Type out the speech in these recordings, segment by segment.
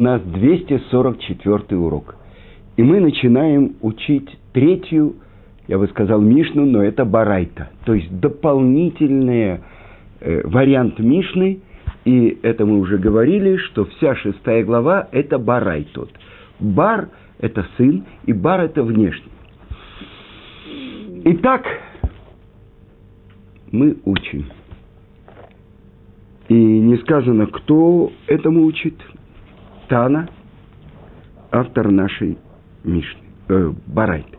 У нас 244 урок. И мы начинаем учить третью, я бы сказал, Мишну, но это Барайта. То есть дополнительный э, вариант Мишны. И это мы уже говорили, что вся шестая глава – это Барай тот. Бар – это сын, и бар – это внешний. Итак, мы учим. И не сказано, кто этому учит. Тана, автор нашей Мишны, э, Барайты.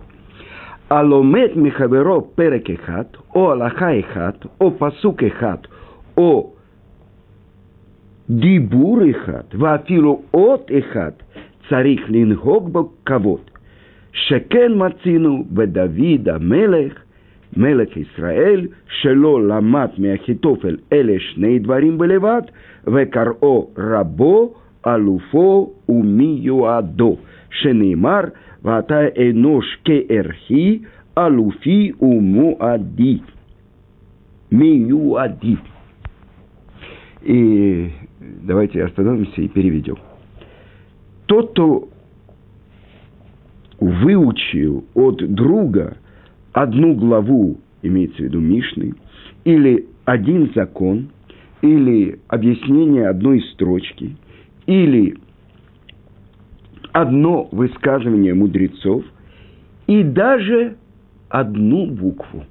Аломет Михаверо Перекехат, о Аллахаихат, о Пасукехат, о Дибурихат, Вафилу от Ихат, царих лингогбок кавот. Шекен мацину ведавида мелех, мелех Исраэль, шело ламат миахитофель эле шней дворим белеват, векаро рабо אלופו ומיועדו, שנאמר, ואתה אנוש כערכי, אלופי ומועדי. מיועדי. И давайте остановимся и переведем. Тот, кто выучил от друга одну главу, имеется в виду Мишны, или один закон, или объяснение одной строчки, или одно высказывание мудрецов, и даже одну букву,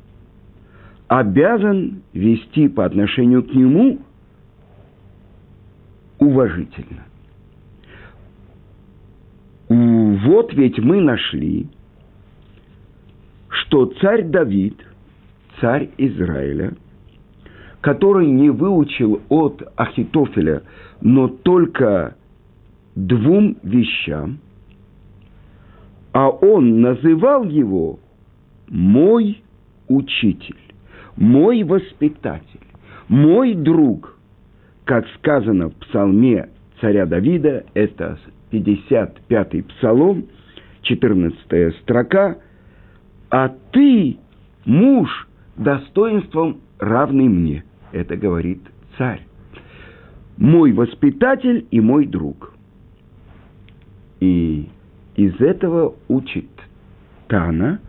обязан вести по отношению к нему уважительно. Вот ведь мы нашли, что царь Давид, царь Израиля, который не выучил от Ахитофеля, но только двум вещам, а он называл его мой учитель, мой воспитатель, мой друг, как сказано в псалме царя Давида, это 55-й псалом, 14 строка – а ты, муж, достоинством равный мне. Это говорит царь. Мой воспитатель и мой друг. И из этого учит Тана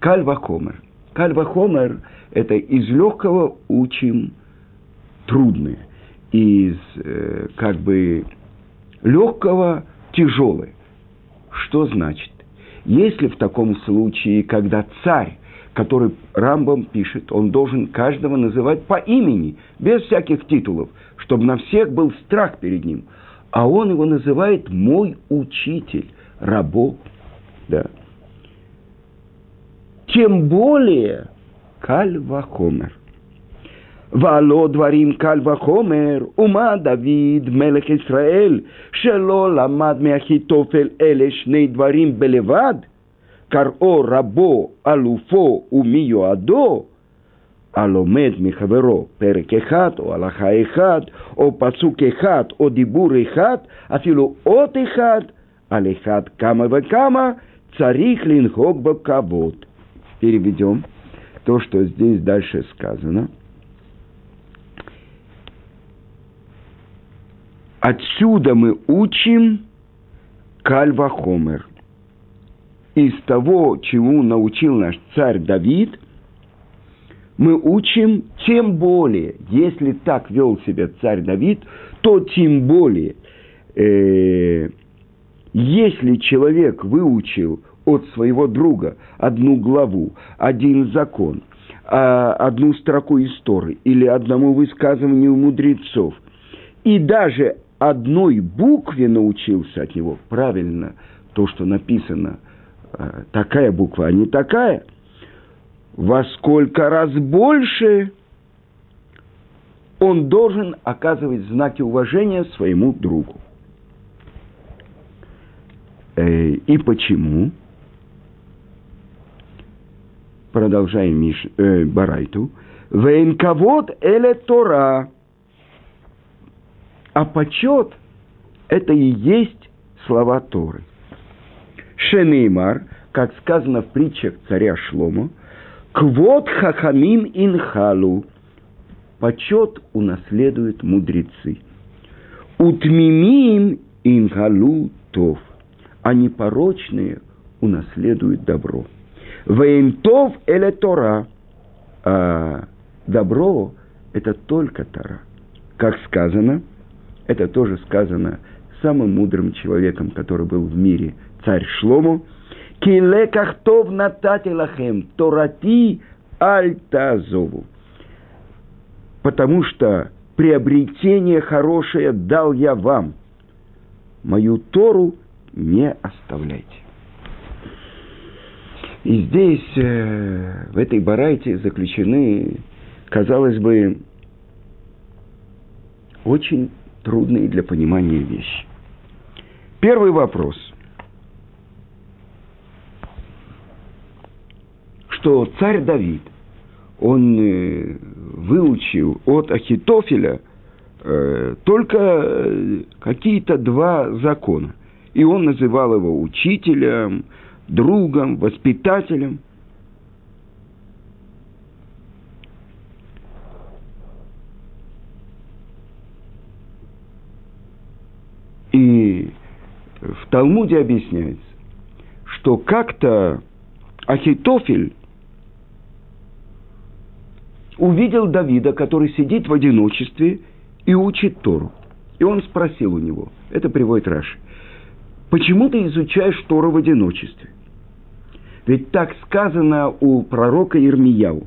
Кальвахомер. Кальвахомер – это из легкого учим трудное, из э, как бы легкого тяжелое. Что значит? Если в таком случае, когда царь, который Рамбам пишет, он должен каждого называть по имени, без всяких титулов, чтобы на всех был страх перед ним. А он его называет «мой учитель», рабо. Да. Тем более Кальвахомер. ועלו דברים קל וחומר, ומה דוד מלך ישראל, שלא למד מאחיתופל אלה שני דברים בלבד, קראו רבו, אלופו ומיועדו, הלומד מחברו פרק אחד, או הלכה אחד, או פסוק אחד, או דיבור אחד, אפילו אות אחד, על אחד כמה וכמה, צריך לנהוג בכבוד. Переведем то, что здесь дальше сказано – Отсюда мы учим Кальвахомер. из того, чему научил наш царь Давид, мы учим тем более, если так вел себя царь Давид, то тем более, э, если человек выучил от своего друга одну главу, один закон, а, одну строку истории или одному высказыванию мудрецов, и даже одной букве научился от него, правильно, то, что написано, такая буква, а не такая, во сколько раз больше он должен оказывать знаки уважения своему другу. Э, и почему? Продолжаем Миш, э, Барайту. Вейнковод эле Тора – а почет – это и есть слова Торы. Шенеймар, как сказано в притчах царя Шлома, «Квот хахамим инхалу» – почет унаследуют мудрецы. «Утмимим ингалу тов, а непорочные унаследуют добро. Вейнтов эле Тора, а добро – это только Тора. Как сказано, это тоже сказано самым мудрым человеком, который был в мире, царь Шлому, «Килекахтов натати лахем, торати альтазову». Потому что приобретение хорошее дал я вам. Мою Тору не оставляйте. И здесь, э, в этой барайте, заключены, казалось бы, очень трудные для понимания вещи. Первый вопрос. Что царь Давид, он э, выучил от Ахитофеля э, только какие-то два закона. И он называл его учителем, другом, воспитателем. И в Талмуде объясняется, что как-то Ахитофель увидел Давида, который сидит в одиночестве и учит Тору. И он спросил у него, это приводит Раши, почему ты изучаешь Тору в одиночестве? Ведь так сказано у пророка Ирмияу.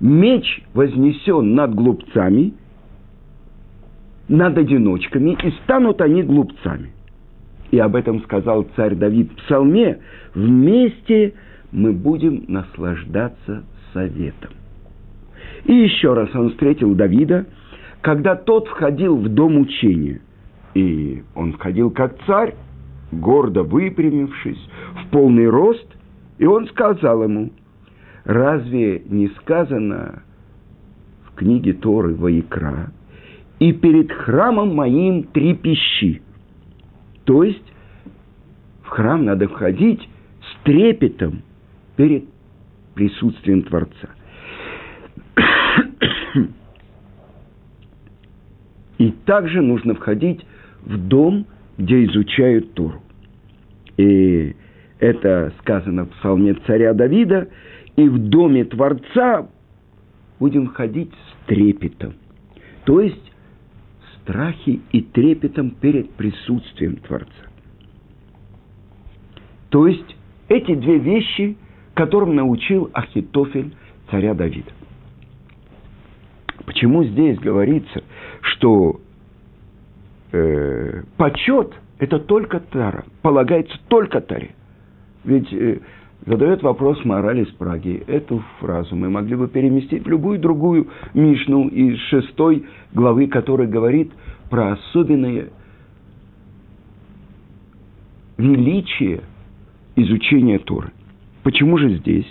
Меч вознесен над глупцами, над одиночками, и станут они глупцами. И об этом сказал царь Давид в псалме. Вместе мы будем наслаждаться советом. И еще раз он встретил Давида, когда тот входил в дом учения. И он входил как царь, гордо выпрямившись, в полный рост, и он сказал ему, разве не сказано в книге Торы Ваикра, и перед храмом моим три пищи. То есть в храм надо входить с трепетом перед присутствием Творца. И также нужно входить в дом, где изучают Тору. И это сказано в псалме царя Давида, и в доме Творца будем ходить с трепетом. То есть страхе и трепетом перед присутствием Творца. То есть эти две вещи – которым научил Ахитофель царя Давида. Почему здесь говорится, что э, почет – это только Тара, полагается только Таре? Ведь э, задает вопрос морали из Праги. Эту фразу мы могли бы переместить в любую другую Мишну из шестой главы, которая говорит про особенное величие изучения Торы. Почему же здесь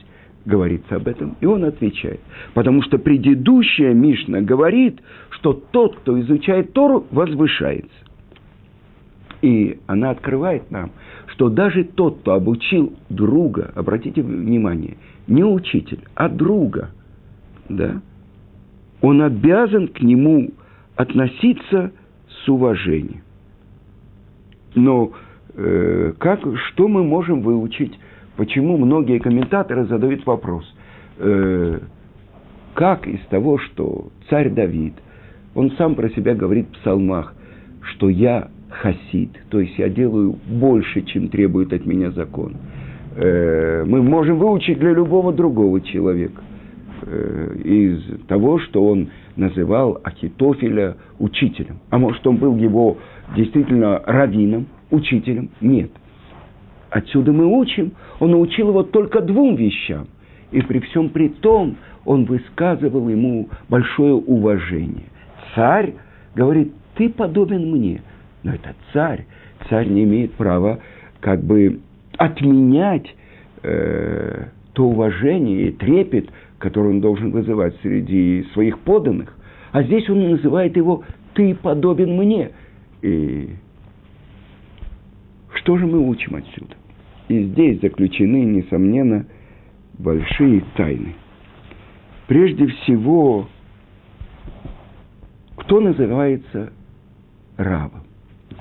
говорится об этом? И он отвечает. Потому что предыдущая Мишна говорит, что тот, кто изучает Тору, возвышается. И она открывает нам, что даже тот, кто обучил друга, обратите внимание, не учитель, а друга, да, он обязан к нему относиться с уважением. Но э, как, что мы можем выучить почему многие комментаторы задают вопрос, э, как из того, что царь Давид, он сам про себя говорит в псалмах, что я хасид, то есть я делаю больше, чем требует от меня закон. Э, мы можем выучить для любого другого человека э, из того, что он называл Ахитофеля учителем. А может, он был его действительно раввином, учителем? Нет. Отсюда мы учим, он научил его только двум вещам. И при всем при том он высказывал ему большое уважение. Царь говорит, ты подобен мне. Но это царь. Царь не имеет права как бы отменять э, то уважение и трепет, который он должен вызывать среди своих поданных. А здесь он называет его «ты подобен мне». И что же мы учим отсюда? И здесь заключены, несомненно, большие тайны. Прежде всего, кто называется рабом?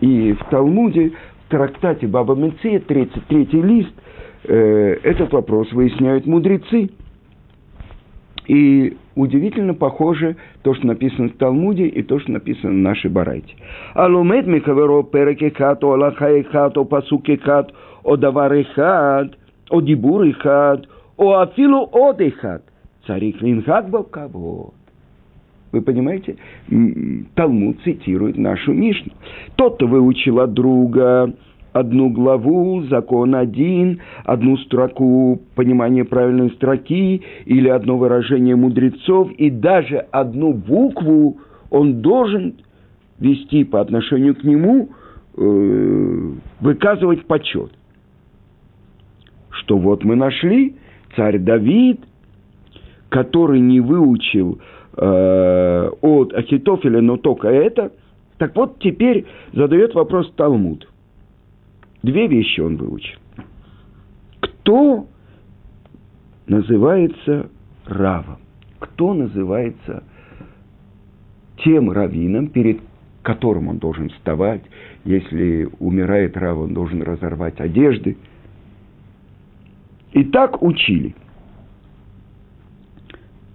И в Талмуде, в трактате Баба Меция, 33 лист, э, этот вопрос выясняют мудрецы. И удивительно похоже то, что написано в Талмуде, и то, что написано в нашей Барайте. Алумет михаверо переки хату, алаха о давар хат, о дибур хат, о афилу од хат. Царик линхат кого. Вы понимаете? Талмуд цитирует нашу Мишну. Тот, кто выучил от друга одну главу, закон один, одну строку понимания правильной строки или одно выражение мудрецов и даже одну букву он должен вести по отношению к нему, э, выказывать почет. Что вот мы нашли царь Давид, который не выучил э, от Ахитофеля, но только это. Так вот, теперь задает вопрос Талмуд. Две вещи он выучил. Кто называется равом? Кто называется тем раввином, перед которым он должен вставать? Если умирает рав, он должен разорвать одежды. И так учили.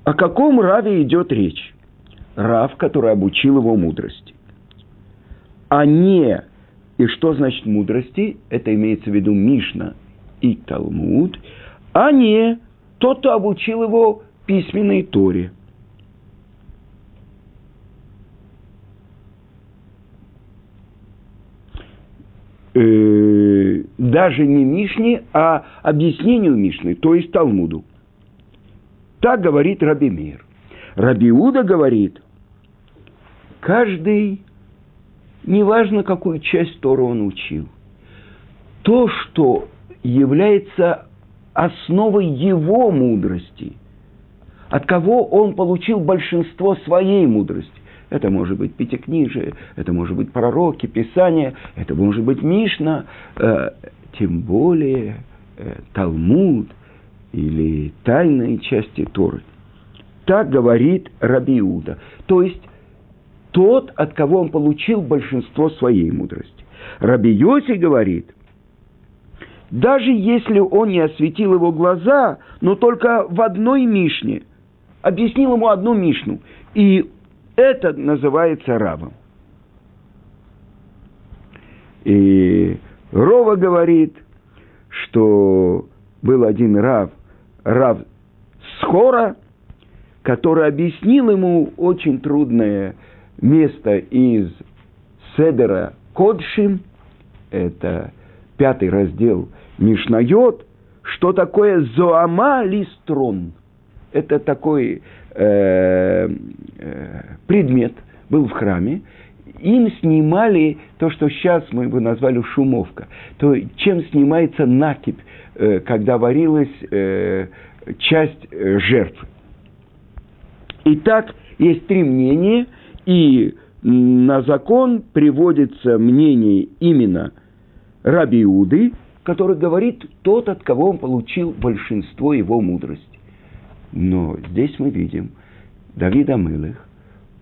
О каком раве идет речь? Рав, который обучил его мудрости. А не и что значит мудрости? Это имеется в виду Мишна и Талмуд, а не тот, кто обучил его письменной Торе. Э, даже не Мишне, а объяснению Мишны, то есть Талмуду. Так говорит Раби Мир. Рабиуда говорит, каждый неважно, какую часть Тора он учил, то, что является основой его мудрости, от кого он получил большинство своей мудрости. Это может быть Пятикнижие, это может быть пророки, Писание, это может быть Мишна, э, тем более э, Талмуд или тайные части Торы. Так говорит Рабиуда. То есть тот, от кого он получил большинство своей мудрости. Раби Йоси говорит, даже если он не осветил его глаза, но только в одной Мишне, объяснил ему одну Мишну, и это называется рабом. И Рова говорит, что был один раб, раб Схора, который объяснил ему очень трудное место из Седера Кодшим, это пятый раздел Мишнайот, что такое Зоама Листрон. Это такой э, э, предмет был в храме. Им снимали то, что сейчас мы бы назвали шумовка. То, чем снимается накипь, э, когда варилась э, часть э, жертвы. Итак, есть три мнения – и на закон приводится мнение именно Раби Иуды, который говорит тот, от кого он получил большинство его мудрости. Но здесь мы видим, Давид Амылых,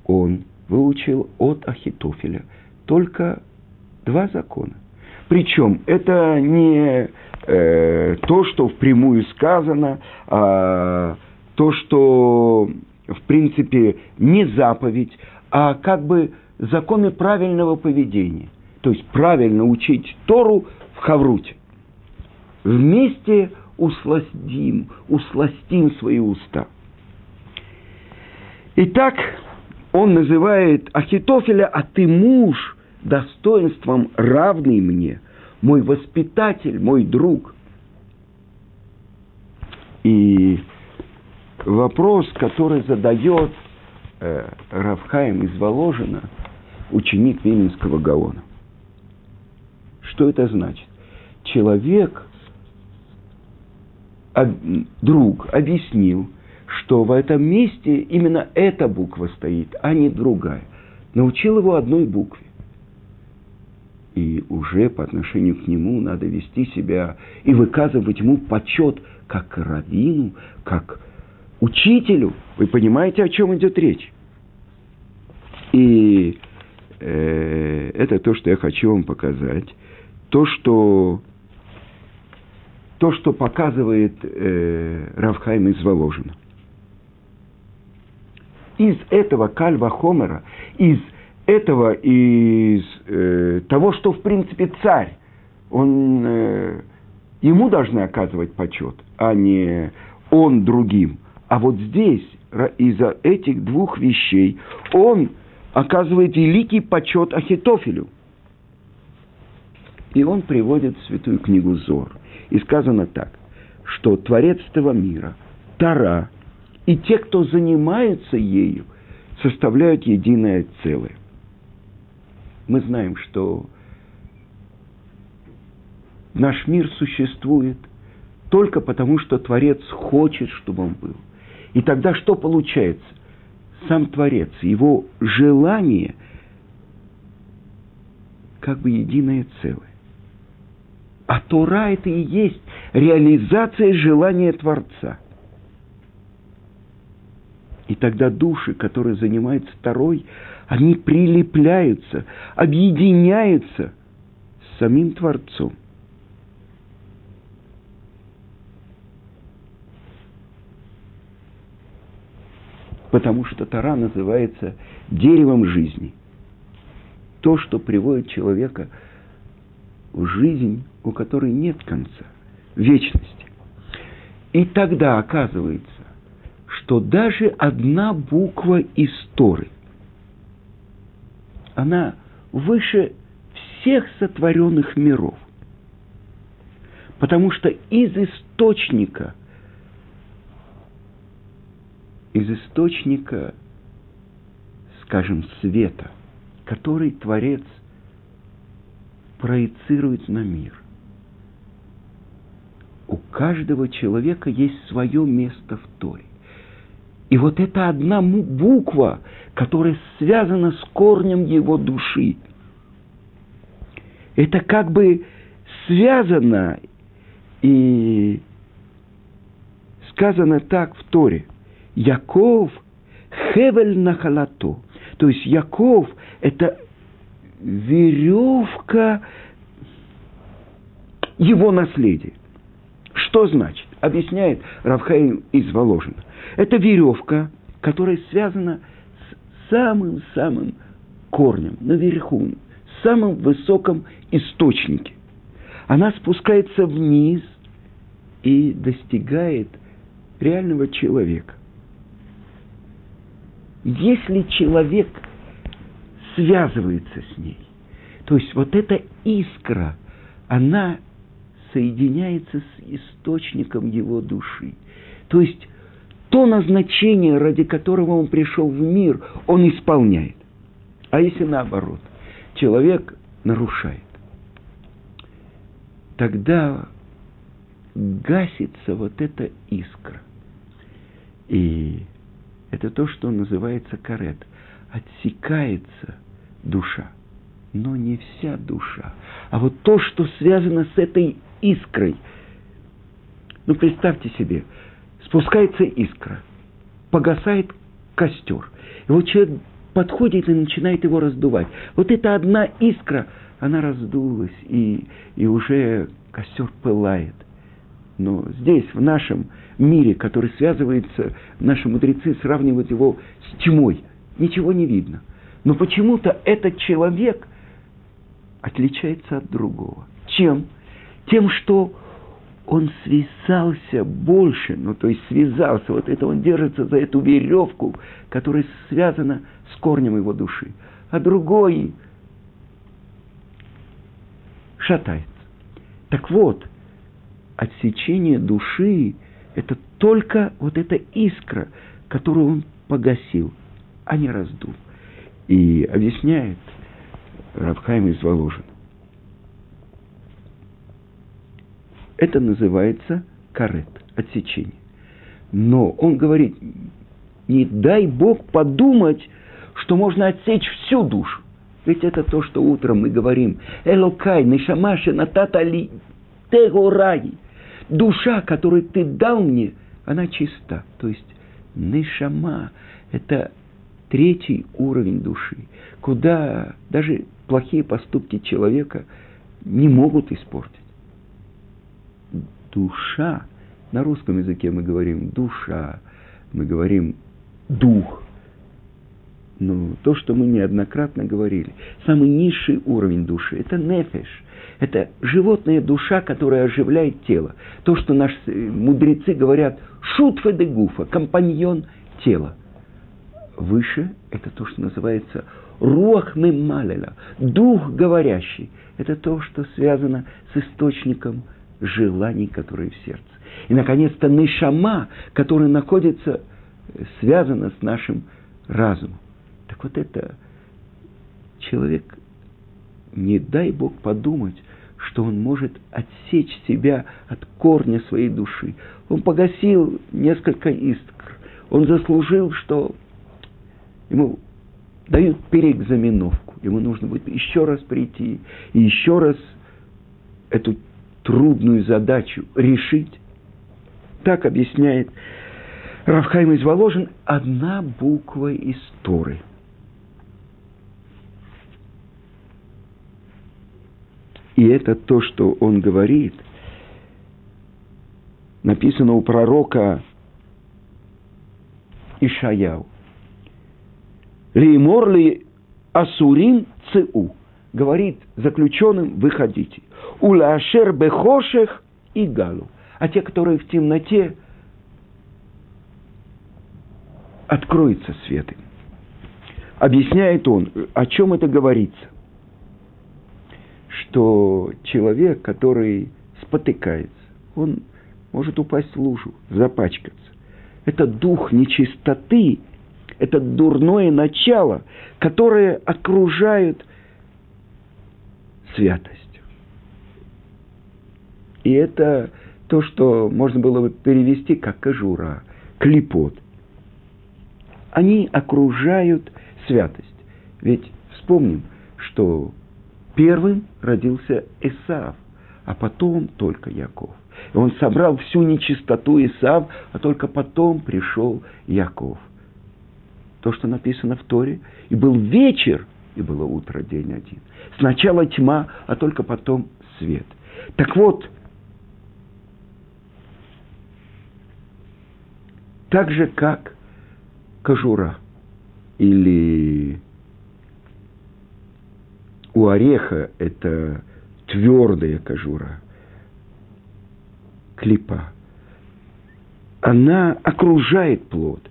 он выучил от Ахитофеля только два закона. Причем это не э, то, что впрямую сказано, а то, что в принципе не заповедь, а как бы законы правильного поведения. То есть правильно учить Тору в Хавруте. Вместе усластим, усластим свои уста. Итак, он называет Ахитофеля, а ты муж, достоинством равный мне, мой воспитатель, мой друг. И вопрос, который задает э, Равхаем из Воложина, ученик Виленского Гаона. Что это значит? Человек, друг, объяснил, что в этом месте именно эта буква стоит, а не другая. Научил его одной букве. И уже по отношению к нему надо вести себя и выказывать ему почет как раввину, как учителю. Вы понимаете, о чем идет речь? И э, это то, что я хочу вам показать. То, что, то, что показывает э, Равхайм из Воложина. Из этого кальва Хомера, из этого, из э, того, что в принципе царь, он, э, ему должны оказывать почет, а не он другим. А вот здесь, из-за этих двух вещей, он оказывает великий почет Ахитофелю. И он приводит святую книгу Зор. И сказано так, что Творец этого мира, Тара и те, кто занимаются ею, составляют единое целое. Мы знаем, что наш мир существует только потому, что Творец хочет, чтобы он был. И тогда что получается? Сам Творец, его желание как бы единое целое. А Тора это и есть реализация желания Творца. И тогда души, которые занимаются второй, они прилепляются, объединяются с самим Творцом. Потому что Тора называется деревом жизни. То, что приводит человека в жизнь, у которой нет конца, вечности. И тогда оказывается, что даже одна буква истории, она выше всех сотворенных миров. Потому что из источника, из источника, скажем, света, который Творец проецирует на мир, у каждого человека есть свое место в Торе. И вот эта одна буква, которая связана с корнем его души, это как бы связано и сказано так в Торе. Яков хевель нахалато. То есть Яков – это веревка его наследия. Что значит? Объясняет Равхаим из Воложина. Это веревка, которая связана с самым-самым корнем, наверху, самом высоком источнике. Она спускается вниз и достигает реального человека. Если человек связывается с ней, то есть вот эта искра, она соединяется с источником его души. То есть то назначение, ради которого он пришел в мир, он исполняет. А если наоборот, человек нарушает, тогда гасится вот эта искра. И это то, что называется карет. Отсекается душа. Но не вся душа. А вот то, что связано с этой искрой. Ну, представьте себе, спускается искра, погасает костер. И вот человек подходит и начинает его раздувать. Вот эта одна искра, она раздулась, и, и уже костер пылает. Но здесь, в нашем мире, который связывается, наши мудрецы сравнивают его с тьмой. Ничего не видно. Но почему-то этот человек отличается от другого. Чем? Тем, что он связался больше, ну то есть связался, вот это он держится за эту веревку, которая связана с корнем его души, а другой шатается. Так вот, отсечение души – это только вот эта искра, которую он погасил, а не раздул. И объясняет Рабхайм из Воложина. Это называется карет, отсечение. Но он говорит, не дай Бог подумать, что можно отсечь всю душу. Ведь это то, что утром мы говорим. Элокай, нишамаши, нататали, тегораи. Душа, которую ты дал мне, она чиста. То есть нишама – это третий уровень души, куда даже плохие поступки человека не могут испортить. Душа, на русском языке мы говорим душа, мы говорим дух. Но то, что мы неоднократно говорили, самый низший уровень души – это нефеш. Это животная душа, которая оживляет тело. То, что наши мудрецы говорят «шутфе де гуфа» – компаньон тела. Выше – это то, что называется руах мемалеля, дух говорящий. Это то, что связано с источником желаний, которые в сердце. И, наконец-то, нишама, которая находится, связана с нашим разумом. Так вот это человек, не дай Бог подумать, что он может отсечь себя от корня своей души. Он погасил несколько искр. Он заслужил, что ему дают переэкзаменовку. Ему нужно будет еще раз прийти и еще раз эту трудную задачу решить. Так объясняет Равхайм из Воложин одна буква из Торы. И это то, что он говорит, написано у пророка Ишаяу. Леймор ли асурим цеу. Говорит заключенным, выходите. Улашер бехошех и галу. А те, которые в темноте, откроется свет им. Объясняет он, о чем это говорится. Что человек, который спотыкается, он может упасть в лужу, запачкаться. Это дух нечистоты, это дурное начало, которое окружает святость. И это то, что можно было бы перевести как кожура, клепот. Они окружают святость. Ведь вспомним, что первым родился Исав, а потом только Яков. И он собрал всю нечистоту Исав, а только потом пришел Яков. То, что написано в Торе. И был вечер, и было утро, день один. Сначала тьма, а только потом свет. Так вот, так же, как кожура или у ореха это твердая кожура, клипа. Она окружает плод.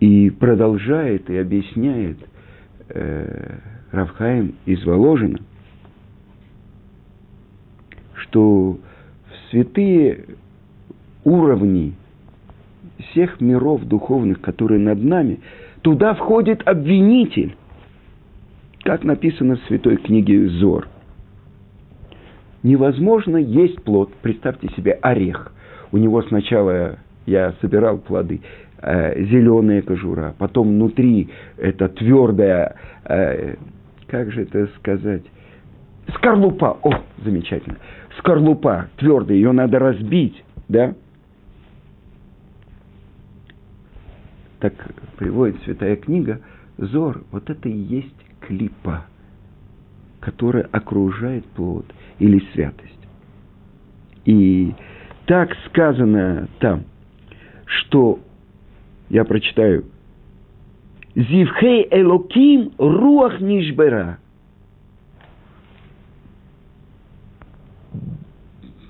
И продолжает и объясняет э, Равхаим из Воложина – что в святые уровни всех миров духовных, которые над нами, туда входит обвинитель, как написано в святой книге Зор. Невозможно есть плод, представьте себе орех. У него сначала я собирал плоды, э, зеленая кожура, потом внутри это твердая, э, как же это сказать, скорлупа. О, замечательно скорлупа твердая, ее надо разбить, да? Так приводит святая книга, Зор, вот это и есть клипа, которая окружает плод или святость. И так сказано там, что, я прочитаю, Зивхей Элоким Руах Нишбера.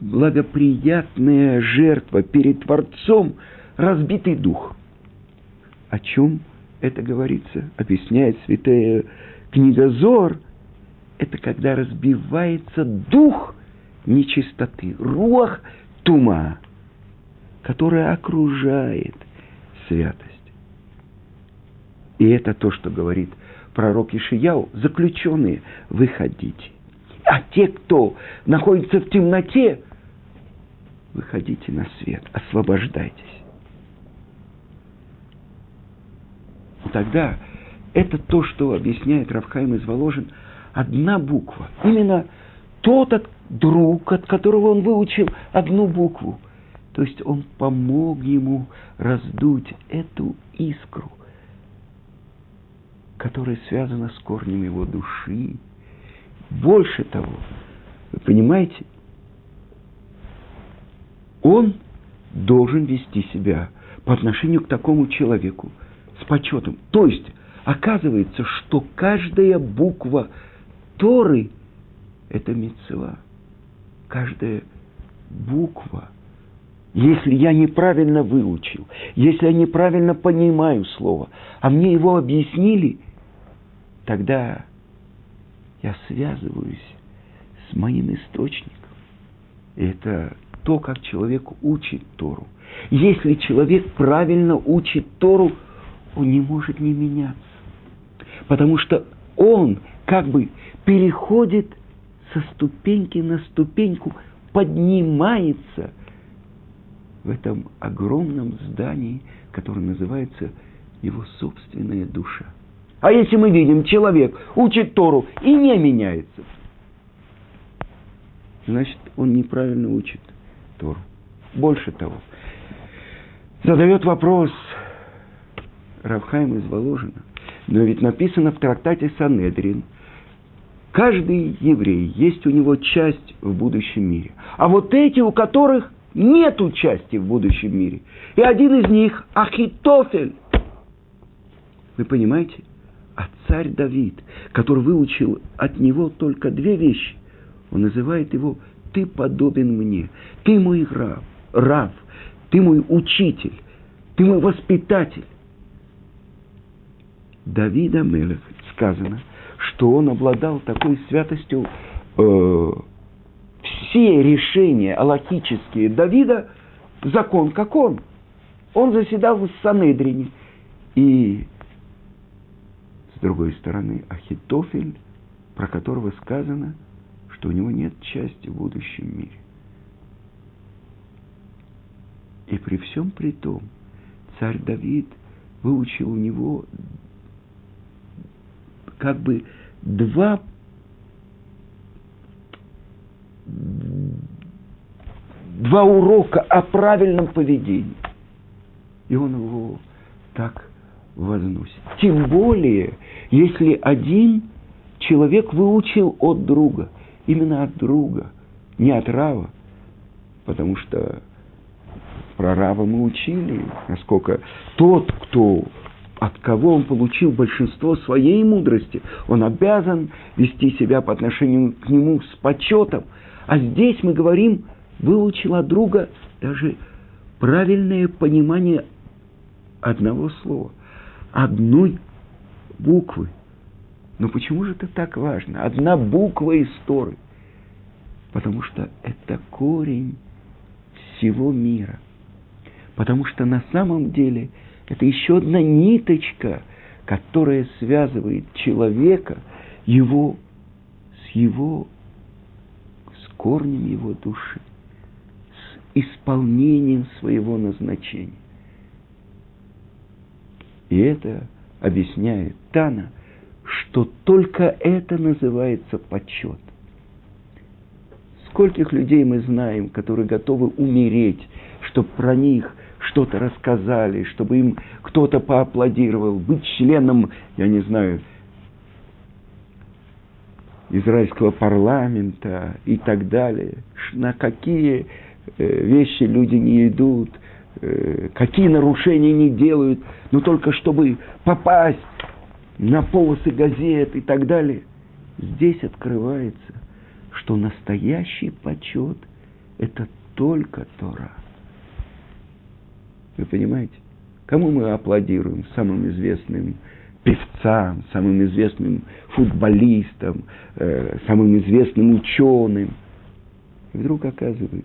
Благоприятная жертва перед Творцом – разбитый дух. О чем это говорится? Объясняет святая книга Зор. Это когда разбивается дух нечистоты, рух тума, которая окружает святость. И это то, что говорит пророк Ишияу, заключенные, выходите. А те, кто находится в темноте, выходите на свет, освобождайтесь. Тогда это то, что объясняет Равхайм из Воложин, одна буква. Именно тот друг, от которого он выучил одну букву. То есть он помог ему раздуть эту искру, которая связана с корнем его души. Больше того, вы понимаете, он должен вести себя по отношению к такому человеку с почетом. То есть, оказывается, что каждая буква Торы – это мецва. Каждая буква. Если я неправильно выучил, если я неправильно понимаю слово, а мне его объяснили, тогда я связываюсь с моим источником. И это то, как человек учит Тору. Если человек правильно учит Тору, он не может не меняться. Потому что он как бы переходит со ступеньки на ступеньку, поднимается в этом огромном здании, которое называется его собственная душа. А если мы видим, человек учит Тору и не меняется, значит, он неправильно учит. Тору. Больше того, задает вопрос Равхайм из Воложина. Но ведь написано в трактате Санедрин, каждый еврей есть у него часть в будущем мире. А вот эти, у которых нет части в будущем мире. И один из них – Ахитофель. Вы понимаете? А царь Давид, который выучил от него только две вещи, он называет его ты подобен мне, ты мой раб, раб, ты мой учитель, ты мой воспитатель. Давида Мелех сказано, что он обладал такой святостью, э, все решения аллахические Давида, закон как он. Он заседал в Санедрине. И с другой стороны, Ахитофель, про которого сказано – что у него нет части в будущем мире. И при всем при том, царь Давид выучил у него как бы два два урока о правильном поведении. И он его так возносит. Тем более, если один человек выучил от друга – именно от друга, не от Рава. Потому что про Рава мы учили, насколько тот, кто от кого он получил большинство своей мудрости, он обязан вести себя по отношению к нему с почетом. А здесь мы говорим, выучил от друга даже правильное понимание одного слова, одной буквы – но почему же это так важно? Одна буква из Торы. Потому что это корень всего мира. Потому что на самом деле это еще одна ниточка, которая связывает человека, его с его, с корнем его души, с исполнением своего назначения. И это объясняет Тана – что только это называется почет. Скольких людей мы знаем, которые готовы умереть, чтобы про них что-то рассказали, чтобы им кто-то поаплодировал, быть членом, я не знаю, израильского парламента и так далее. На какие э, вещи люди не идут, э, какие нарушения не делают, но только чтобы попасть на полосы газет и так далее. Здесь открывается, что настоящий почет – это только Тора. Вы понимаете? Кому мы аплодируем? Самым известным певцам, самым известным футболистам, э, самым известным ученым. И вдруг оказывается,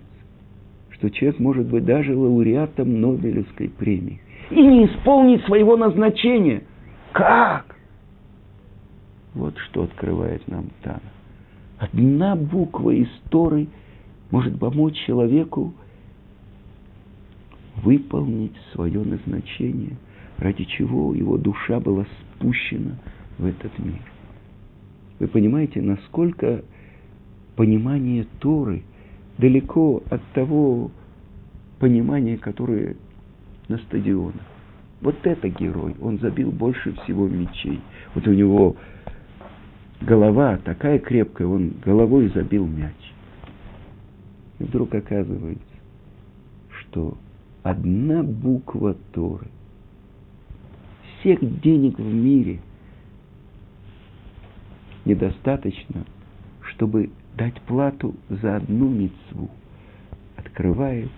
что человек может быть даже лауреатом Нобелевской премии и не исполнить своего назначения. Как? Вот что открывает нам Тана. Одна буква из Торы может помочь человеку выполнить свое назначение, ради чего его душа была спущена в этот мир. Вы понимаете, насколько понимание Торы далеко от того понимания, которое на стадионах. Вот это герой, он забил больше всего мечей. Вот у него голова такая крепкая, он головой забил мяч. И вдруг оказывается, что одна буква Торы всех денег в мире недостаточно, чтобы дать плату за одну мецву. Открывает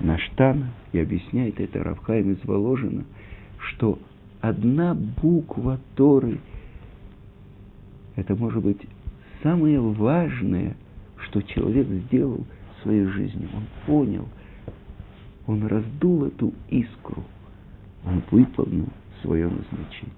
наш Тана и объясняет это Равхайм из Воложина, что одна буква Торы – это может быть самое важное, что человек сделал в своей жизни. Он понял, он раздул эту искру, он выполнил свое назначение.